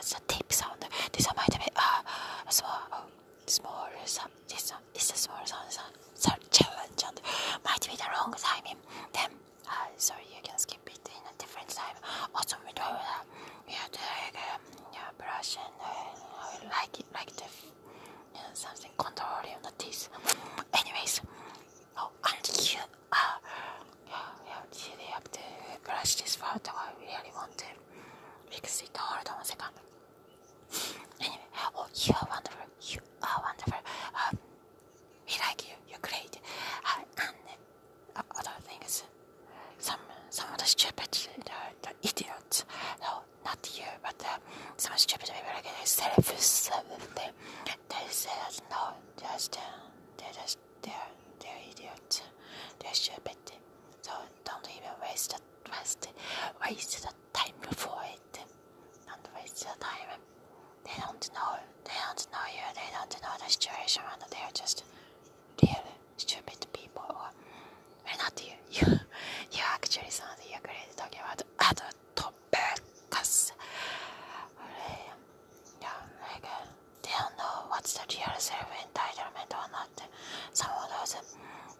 that's a tape sound. This one might be uh, a small, uh, small sound. This one is a small sound, sound, sound challenge and might be the wrong timing. Then, uh, sorry, you can skip it in a different time. Also, we do uh, we have to um, yeah, brush and uh, like it, like the, you know, something control on the teeth. Anyways, oh, and you, uh, yeah, yeah, you have to brush this part. I really want to fix it. Hold on second. Anyway, oh, you are wonderful. You are wonderful. Um, we like you. You're great. Uh, and uh, other things, some some of the stupid, the, the idiots. No, not you, but uh, some stupid people like they selfish. Uh, they they say no, just uh, they're just they're they're idiots. They're stupid. So don't even waste the waste waste the time for it. Don't the time. They don't know. They don't know you. They don't know the situation, and they're just real stupid people. Or well, not you. You, you actually sound you great talking about other topics. Yeah, like uh, they don't know what's the real self entitlement or not. Some of those,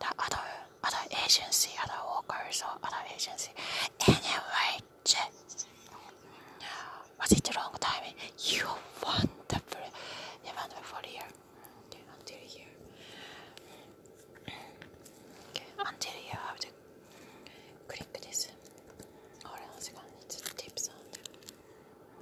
the other other agency, other workers or other agency. Anyway, was